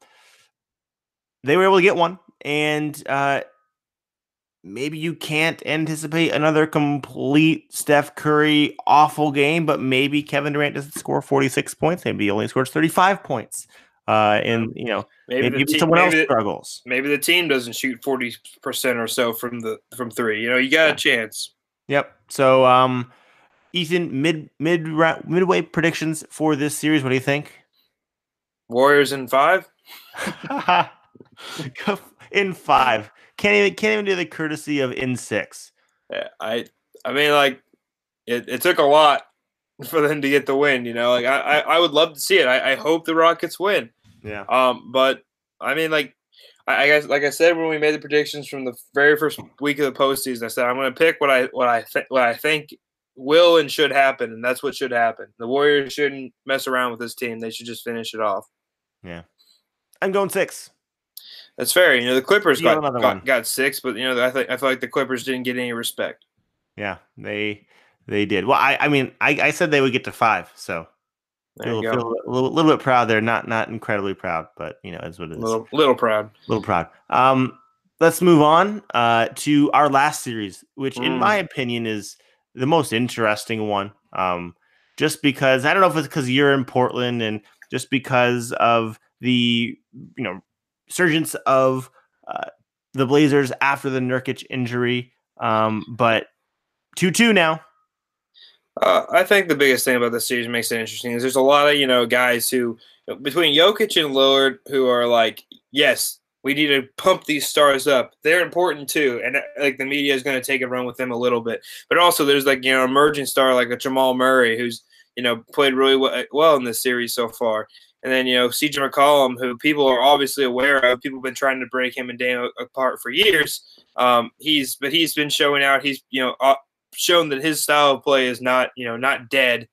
they were able to get one, and uh, maybe you can't anticipate another complete Steph Curry awful game, but maybe Kevin Durant doesn't score 46 points. Maybe he only scores 35 points. Uh, and you know, maybe, maybe team, someone maybe else the, struggles. Maybe the team doesn't shoot 40 percent or so from the from three. You know, you got yeah. a chance. Yep. So, um, Ethan, mid mid midway predictions for this series. What do you think? Warriors in five. in five. Can't even can't even do the courtesy of in six. Yeah, I I mean like it, it took a lot for them to get the win, you know. Like I, I, I would love to see it. I, I hope the Rockets win. Yeah. Um, but I mean like I, I guess like I said when we made the predictions from the very first week of the postseason, I said I'm gonna pick what I what I th- what I think will and should happen, and that's what should happen. The Warriors shouldn't mess around with this team. They should just finish it off. Yeah. I'm going six. That's fair. You know, the Clippers got, got, got, six, but you know, I think I feel like the Clippers didn't get any respect. Yeah, they they did. Well, I I mean, I, I said they would get to five, so feel, feel a little, little bit proud there. Not not incredibly proud, but you know, it's what it is. Little little proud. Little proud. Um, let's move on uh to our last series, which mm. in my opinion is the most interesting one. Um, just because I don't know if it's because you're in Portland and just because of the you know resurgence of uh, the Blazers after the Nurkic injury. Um, but 2 2 now. Uh, I think the biggest thing about this series makes it interesting is there's a lot of, you know, guys who, between Jokic and Lillard, who are like, yes, we need to pump these stars up. They're important too. And uh, like the media is going to take a run with them a little bit. But also there's like, you know, emerging star like a Jamal Murray who's, you know, played really well in this series so far. And then, you know, CJ McCollum, who people are obviously aware of, people have been trying to break him and Dame apart for years. Um, he's, but he's been showing out. He's, you know, uh, shown that his style of play is not, you know, not dead.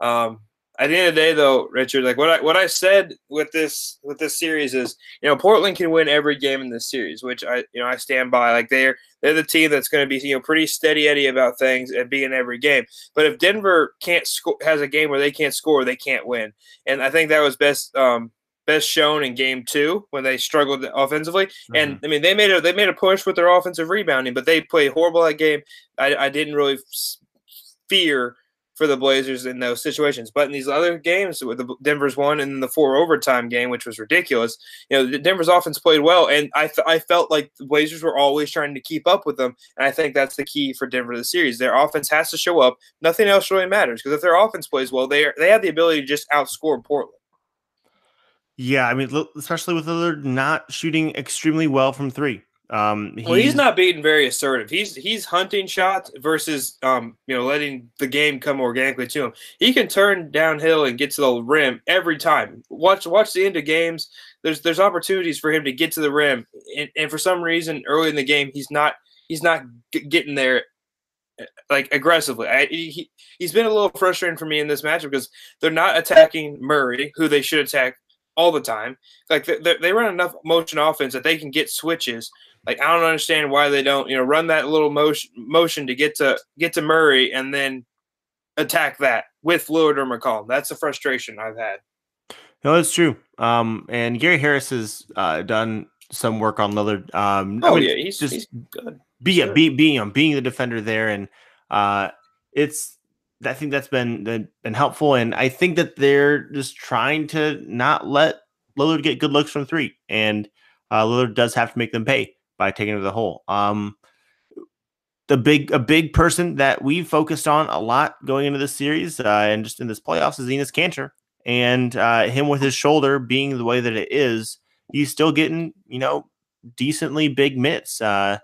Um, at the end of the day, though, Richard, like what I what I said with this with this series is, you know, Portland can win every game in this series, which I you know I stand by. Like they're they're the team that's going to be you know pretty steady Eddie about things and be in every game. But if Denver can't score, has a game where they can't score, they can't win. And I think that was best um, best shown in game two when they struggled offensively. Mm-hmm. And I mean, they made a they made a push with their offensive rebounding, but they played horrible that game. I, I didn't really fear for the Blazers in those situations. But in these other games, with the Denver's one and the four overtime game, which was ridiculous, you know, the Denver's offense played well, and I th- I felt like the Blazers were always trying to keep up with them, and I think that's the key for Denver the series. Their offense has to show up. Nothing else really matters because if their offense plays well, they are, they have the ability to just outscore Portland. Yeah, I mean, especially with Lillard not shooting extremely well from three. Um, he's, well, he's not being very assertive. He's he's hunting shots versus um, you know letting the game come organically to him. He can turn downhill and get to the rim every time. Watch watch the end of games. There's there's opportunities for him to get to the rim, and, and for some reason early in the game he's not he's not g- getting there eh, like aggressively. I, he he's been a little frustrating for me in this matchup because they're not attacking Murray, who they should attack all the time. Like they, they run enough motion offense that they can get switches like I don't understand why they don't, you know, run that little motion motion to get to get to Murray and then attack that with Lillard or McCollum. That's the frustration I've had. No, that's true. Um, and Gary Harris has uh, done some work on Lillard. Um, oh I mean, yeah, he's just he's good. Be, yeah, be, being um, being the defender there, and uh, it's I think that's been been helpful, and I think that they're just trying to not let Lillard get good looks from three, and uh, Lillard does have to make them pay by taking it to the hole. Um, the big a big person that we've focused on a lot going into this series uh, and just in this playoffs is Enes Kanter, and uh, him with his shoulder being the way that it is, he's still getting you know decently big mitts. Uh,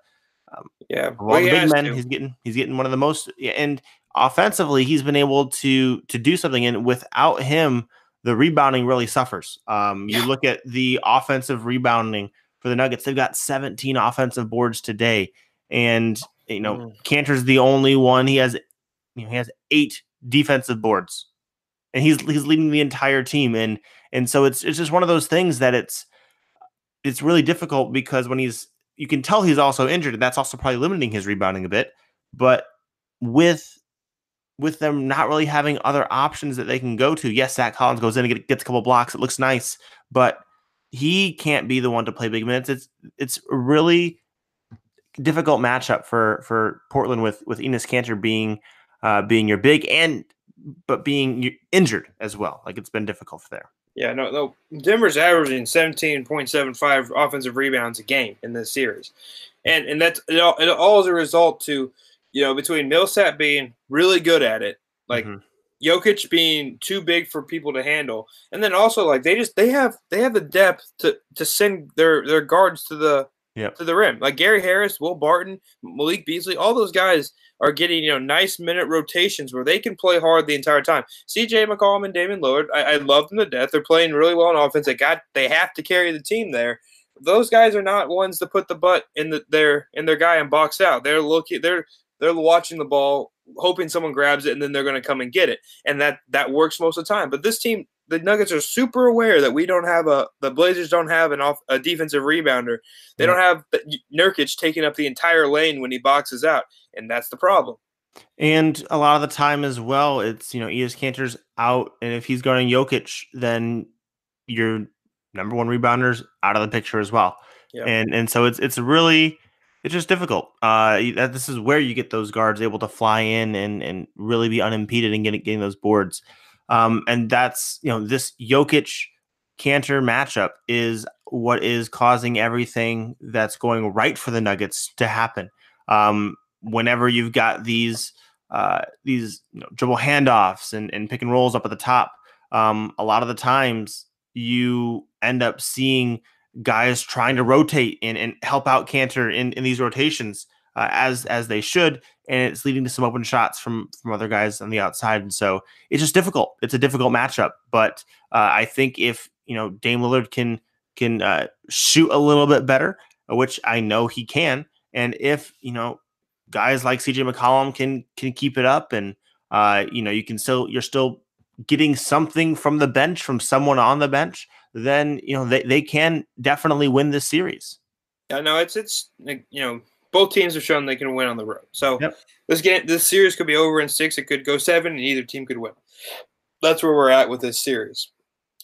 um, yeah, of all the big men, to. he's getting he's getting one of the most and offensively he's been able to to do something and without him the rebounding really suffers. Um, yeah. You look at the offensive rebounding for the Nuggets. They've got 17 offensive boards today, and you know mm. Kanter's the only one. He has you know he has eight defensive boards, and he's he's leading the entire team. And and so it's it's just one of those things that it's it's really difficult because when he's you can tell he's also injured, and that's also probably limiting his rebounding a bit. But with with them not really having other options that they can go to, yes, Zach Collins goes in and gets a couple blocks. It looks nice, but he can't be the one to play big minutes. It's it's really difficult matchup for for Portland with with Enes Kanter being uh, being your big and but being injured as well. Like it's been difficult for there. Yeah, no, no. Denver's averaging 17.75 offensive rebounds a game in this series, and and that's it all, it all is a result to you know between Millsap being really good at it, like mm-hmm. Jokic being too big for people to handle, and then also like they just they have they have the depth to to send their their guards to the yep. to the rim. Like Gary Harris, Will Barton, Malik Beasley, all those guys are getting you know nice minute rotations where they can play hard the entire time. CJ McCollum and Damian Lillard, I, I love them to death. They're playing really well on offense. They got they have to carry the team there. Those guys are not ones to put the butt in the, their in their guy and box out. They're looking they're they're watching the ball, hoping someone grabs it, and then they're going to come and get it. And that that works most of the time. But this team the Nuggets are super aware that we don't have a the Blazers don't have an off a defensive rebounder. They don't have the, Nurkic taking up the entire lane when he boxes out, and that's the problem. And a lot of the time as well, it's you know Enes Kanter's out, and if he's guarding Jokic, then your number one rebounders out of the picture as well. Yeah. And and so it's it's really it's just difficult. Uh, this is where you get those guards able to fly in and and really be unimpeded and getting getting those boards. Um, and that's you know this Jokic Kanter matchup is what is causing everything that's going right for the Nuggets to happen. Um, whenever you've got these uh, these you know, dribble handoffs and, and pick and rolls up at the top, um, a lot of the times you end up seeing guys trying to rotate and, and help out Kanter in, in these rotations uh, as as they should, and it's leading to some open shots from from other guys on the outside. And so it's just difficult. It's a difficult matchup. But uh, I think if you know Dame Lillard can can uh, shoot a little bit better, which I know he can, and if you know guys like CJ McCollum can can keep it up, and uh, you know you can still you're still getting something from the bench from someone on the bench, then you know they, they can definitely win this series. Yeah, no, it's it's you know both teams have shown they can win on the road. So yep. this game, this series could be over in six. It could go seven, and either team could win. That's where we're at with this series.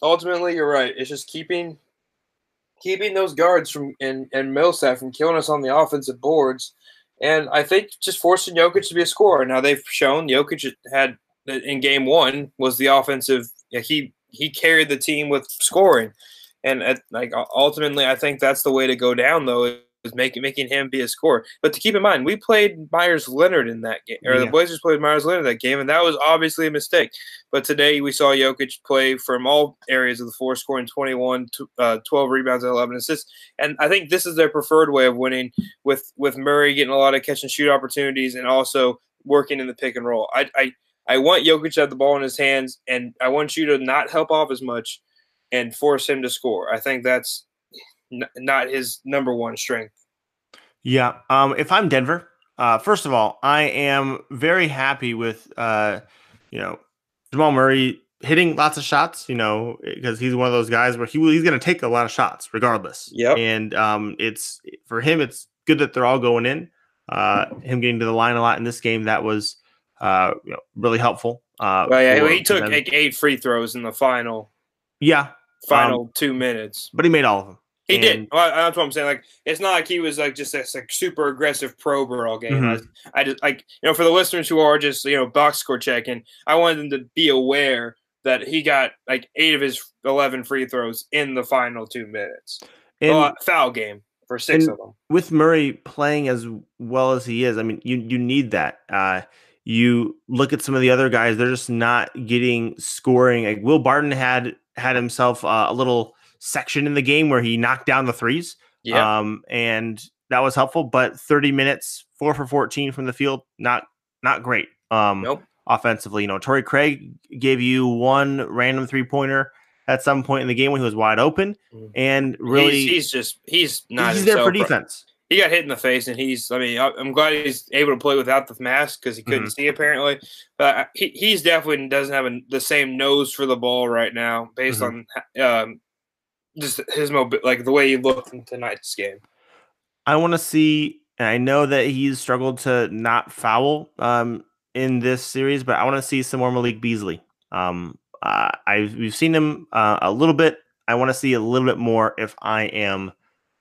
Ultimately, you're right. It's just keeping keeping those guards from and and Millsap from killing us on the offensive boards, and I think just forcing Jokic to be a scorer. Now they've shown Jokic had in game one was the offensive. He he carried the team with scoring, and at, like ultimately, I think that's the way to go down though is making making him be a scorer. But to keep in mind, we played Meyers Leonard in that game, or yeah. the Blazers played Meyers Leonard that game, and that was obviously a mistake. But today we saw Jokic play from all areas of the floor, scoring 21, uh, 12 rebounds and 11 assists. And I think this is their preferred way of winning, with with Murray getting a lot of catch and shoot opportunities, and also working in the pick and roll. I I, I want Jokic to have the ball in his hands, and I want you to not help off as much and force him to score. I think that's n- not his number one strength. Yeah. Um, if I'm Denver, uh, first of all, I am very happy with uh, you know Jamal Murray hitting lots of shots. You know, because he's one of those guys where he he's going to take a lot of shots regardless. Yeah. And um, it's for him, it's good that they're all going in. Uh, him getting to the line a lot in this game that was uh, you know, really helpful. Uh, well, yeah, he took like eight free throws in the final. Yeah, final um, two minutes, but he made all of them. He and, did. Well, that's what I'm saying. Like, it's not like he was like just this like super aggressive prober all game. Mm-hmm. I, I, just like you know for the listeners who are just you know box score checking, I wanted them to be aware that he got like eight of his eleven free throws in the final two minutes. And, foul game for six of them. With Murray playing as well as he is, I mean, you you need that. Uh, you look at some of the other guys; they're just not getting scoring. Like Will Barton had had himself uh, a little section in the game where he knocked down the threes. Yeah. Um, and that was helpful, but 30 minutes, four for 14 from the field, not not great. Um nope. offensively. You know, Torrey Craig gave you one random three pointer at some point in the game when he was wide open. Mm-hmm. And really he's, he's, just he's not he's there for defense. He got hit in the face, and he's. I mean, I'm glad he's able to play without the mask because he couldn't mm-hmm. see apparently. But he, he's definitely doesn't have a, the same nose for the ball right now, based mm-hmm. on um, just his mobi- like the way he looked in tonight's game. I want to see. And I know that he's struggled to not foul um, in this series, but I want to see some more Malik Beasley. Um, uh, I we've seen him uh, a little bit I want to see a little bit more if I am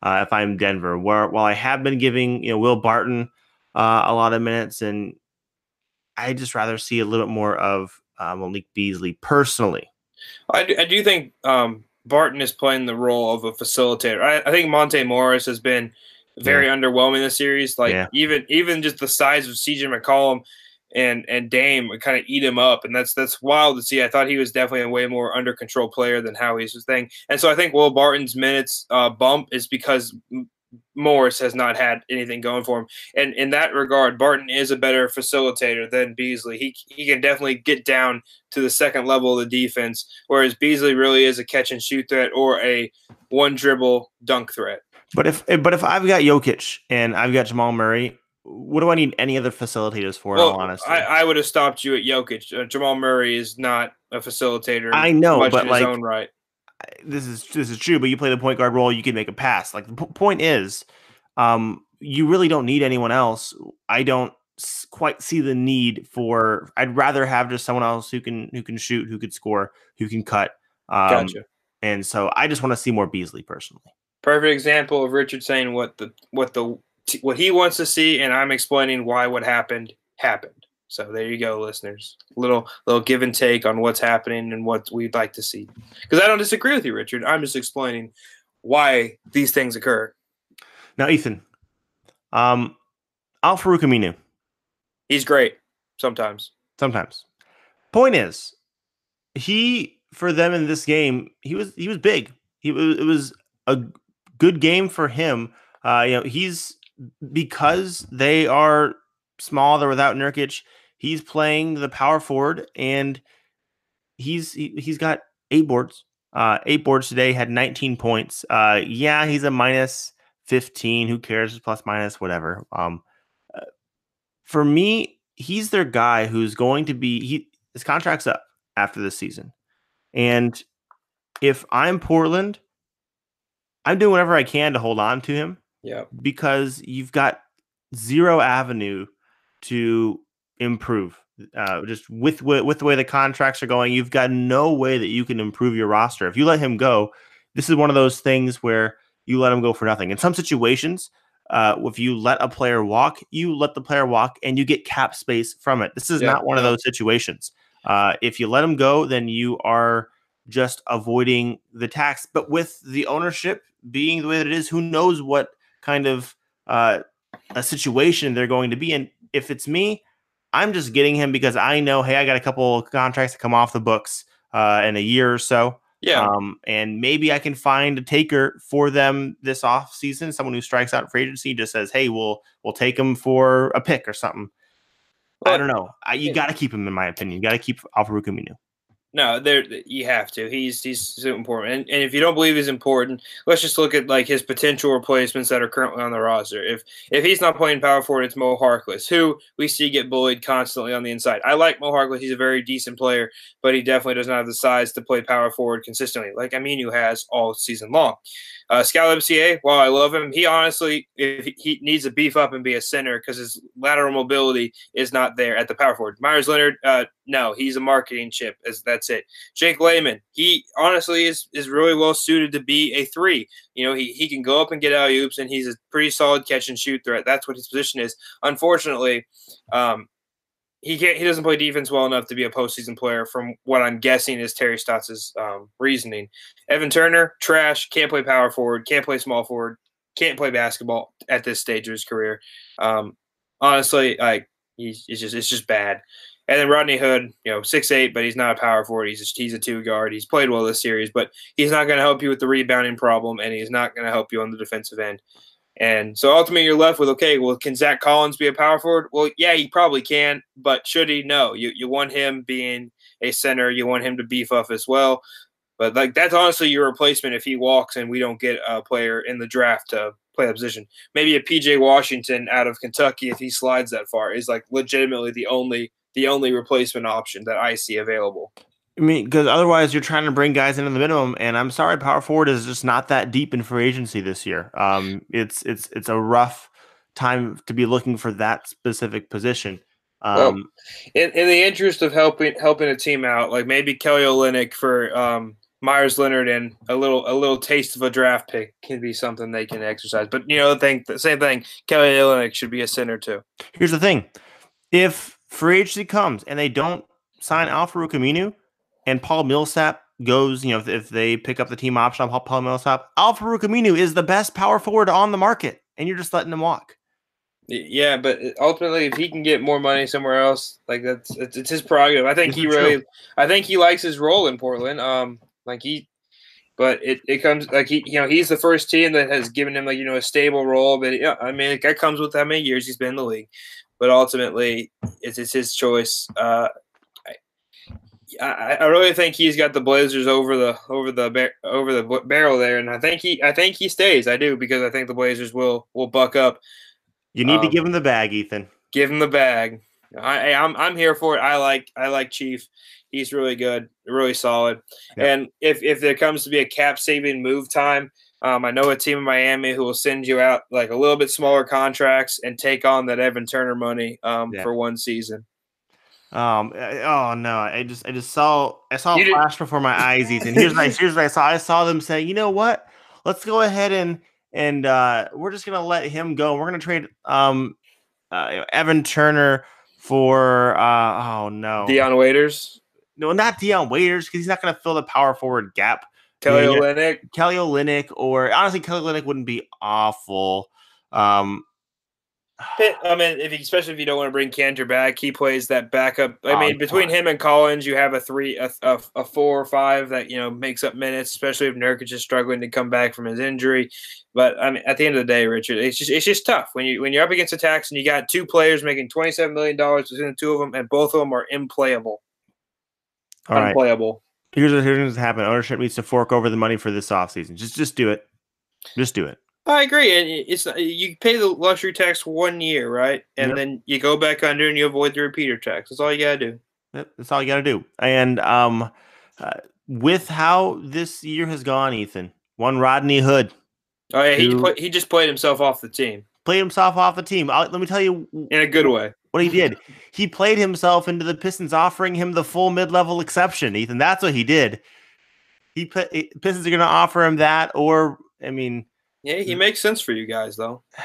uh, if I'm Denver. Where while I have been giving you know Will Barton uh, a lot of minutes, and I just rather see a little bit more of uh, Malik Beasley personally. I do, I do think um, Barton is playing the role of a facilitator. I, I think Monte Morris has been very yeah. underwhelming this series. Like yeah. even even just the size of CJ McCollum and and Dame kind of eat him up, and that's that's wild to see. I thought he was definitely a way more under control player than how he's his thing, and so I think Will Barton's minutes uh, bump is because Morris has not had anything going for him, and in that regard, Barton is a better facilitator than Beasley. He he can definitely get down to the second level of the defense, whereas Beasley really is a catch and shoot threat or a one dribble dunk threat. But if but if I've got Jokic and I've got Jamal Murray, what do I need any other facilitators for? Well, honesty, I, I would have stopped you at Jokic. Uh, Jamal Murray is not a facilitator. I know, but like, right. This is this is true. But you play the point guard role, you can make a pass. Like the p- point is, um, you really don't need anyone else. I don't quite see the need for. I'd rather have just someone else who can who can shoot, who could score, who can cut. Um, gotcha. And so I just want to see more Beasley personally. Perfect example of Richard saying what the what the what he wants to see, and I'm explaining why what happened happened. So there you go, listeners. Little little give and take on what's happening and what we'd like to see. Because I don't disagree with you, Richard. I'm just explaining why these things occur. Now, Ethan, um, Al Farouq Aminu. He's great sometimes. Sometimes. Point is, he for them in this game, he was he was big. He was it was a good game for him. Uh, you know, he's because they are small, they're without Nurkic. He's playing the power forward, and he's he, he's got eight boards. Uh, eight boards today, had 19 points. Uh, yeah, he's a minus 15. Who cares? Plus minus, whatever. Um, uh, for me, he's their guy who's going to be he his contract's up after this season, and if I'm Portland, I'm doing whatever I can to hold on to him. Yeah. Because you've got zero avenue to improve. Uh, just with with the way the contracts are going, you've got no way that you can improve your roster. If you let him go, this is one of those things where you let him go for nothing. In some situations, uh, if you let a player walk, you let the player walk and you get cap space from it. This is yeah. not one of those situations. Uh, if you let him go, then you are just avoiding the tax. But with the ownership being the way that it is, who knows what kind of uh, a situation they're going to be in. If it's me, I'm just getting him because I know, hey, I got a couple contracts to come off the books uh, in a year or so. Yeah. Um, and maybe I can find a taker for them this off season, someone who strikes out for agency, just says, hey, we'll we'll take him for a pick or something. Well, I don't know. I, you got to keep him, in my opinion. You got to keep Al-Farouq Aminu. No, there you have to. He's he's so important. And, and if you don't believe he's important, let's just look at like his potential replacements that are currently on the roster. If if he's not playing power forward, it's Mo Harkless, who we see get bullied constantly on the inside. I like Mo Harkless; he's a very decent player, but he definitely doesn't have the size to play power forward consistently, like Aminu has all season long. Uh, Skal Labissiere, while I love him, he honestly if he needs to beef up and be a center because his lateral mobility is not there at the power forward. Meyers Leonard, uh, no, he's a marketing chip. As that's it. Jake Layman, he honestly is is really well suited to be a three. You know, he he can go up and get alley oops, and he's a pretty solid catch and shoot threat. That's what his position is. Unfortunately, um, he can't. He doesn't play defense well enough to be a postseason player. From what I'm guessing is Terry Stotts' um, reasoning. Evan Turner, trash. Can't play power forward. Can't play small forward. Can't play basketball at this stage of his career. Um, honestly, like he's it's just it's just bad. And then Rodney Hood, you know, six eight, but he's not a power forward. He's a, he's a two guard. He's played well this series, but he's not going to help you with the rebounding problem, and he's not going to help you on the defensive end. And so ultimately, you're left with okay, well, can Zach Collins be a power forward? Well, yeah, he probably can, but should he? No. You you want him being a center. You want him to beef up as well. But like that's honestly your replacement if he walks and we don't get a player in the draft to play that position. Maybe a PJ Washington out of Kentucky if he slides that far is like legitimately the only the only replacement option that I see available. I mean, because otherwise you're trying to bring guys into the minimum, and I'm sorry, power forward is just not that deep in free agency this year. Um, it's it's it's a rough time to be looking for that specific position. Um, well, in, in the interest of helping helping a team out, like maybe Kelly Olynyk for um, Meyers Leonard and a little a little taste of a draft pick can be something they can exercise. But you know, the thing, the same thing. Kelly Olynyk should be a center too. Here's the thing: if free agency comes and they don't sign Al-Farouq Aminu and Paul Millsap goes, you know, if, if, they pick up the team option on Paul Millsap, Al-Farouq Aminu is the best power forward on the market, and you're just letting him walk. Yeah, but ultimately, if he can get more money somewhere else, like that's it's, it's his prerogative. I think it's he really, true. I think he likes his role in Portland. Um, like he, but it, it comes like he, you know, he's the first team that has given him like you know a stable role. But yeah, I mean, that comes with how many years he's been in the league. But ultimately, it's, it's his choice. Uh, I, I really think he's got the Blazers over the over the bar- over the barrel there, and I think he I think he stays. I do because I think the Blazers will will buck up. You need um, to give him the bag, Ethan. Give him the bag. I, I'm I'm here for it. I like I like Chief. He's really good, really solid. Yep. And if if there comes to be a cap saving move time, um, I know a team in Miami who will send you out like a little bit smaller contracts and take on that Evan Turner money um, yeah. for one season. Um. Oh no! I just I just saw I saw you a flash before my eyes, Ethan. Here's my here's what I saw. I saw them saying, you know what? Let's go ahead and and uh, we're just gonna let him go. We're gonna trade um uh, Evan Turner for uh oh no Dion Waiters. No, not Dion Waiters because he's not gonna fill the power forward gap. Kelly Olynyk. Kelly Olynyk, or honestly, Kelly Olynyk wouldn't be awful. Um, I mean, if especially if you don't want to bring Kanter back, he plays that backup. I mean, between him and Collins, you have a three, a, a, a, four or five that you know makes up minutes, especially if Nurkic is struggling to come back from his injury. But I mean, at the end of the day, Richard, it's just it's just tough when you when you're up against attacks and you got two players making twenty seven million dollars between the two of them, and both of them are implayable. All unplayable. Right. Here's what here's what's happening. Ownership needs to fork over the money for this offseason. Just just do it. Just do it. I agree. And it's you pay the luxury tax one year, right? And yep. then you go back under and you avoid the repeater tax. That's all you gotta do. Yep, that's all you gotta do. And um, uh, with how this year has gone, Ethan, one Rodney Hood. Oh yeah, he he just played himself off the team. Played himself off the team. I'll, let me tell you, in a good way, what he did. he played himself into the Pistons, offering him the full mid-level exception. Ethan, that's what he did. He put Pistons are going to offer him that, or I mean yeah, he makes sense for you guys though.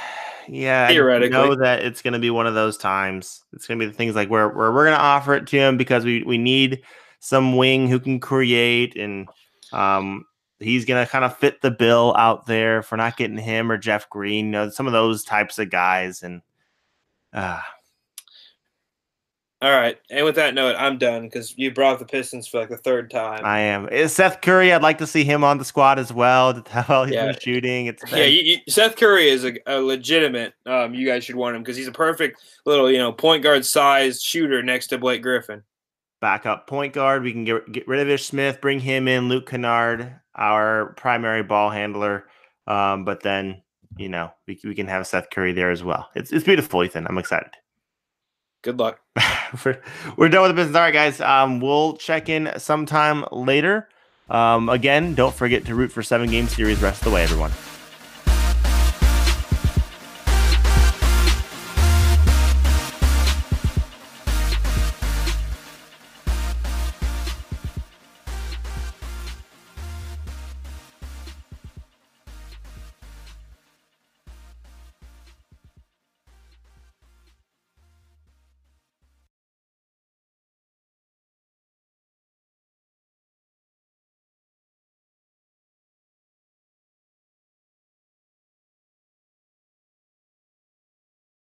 Yeah, theoretically, I know that it's going to be one of those times. It's going to be the things like where, where we're going to offer it to him because we we need some wing who can create, and um, he's going to kind of fit the bill out there for not getting him or Jeff Green. You know, some of those types of guys, and uh, all right. And with that note, I'm done because you brought the Pistons for like the third time. I am. Is Seth Curry, I'd like to see him on the squad as well. How he's yeah. been shooting. It's yeah. You, you, Seth Curry is a, a legitimate. Um, you guys should want him because he's a perfect little, you know, point guard sized shooter next to Blake Griffin. Backup point guard. We can get get rid of Ish Smith, bring him in. Luke Kennard, our primary ball handler. Um, but then you know we we can have Seth Curry there as well. It's it's beautiful, Ethan. I'm excited. Good luck. we're, done with the business. All right, guys. Um, we'll check in sometime later. Um, again, don't forget to root for seven game series rest of the way, everyone.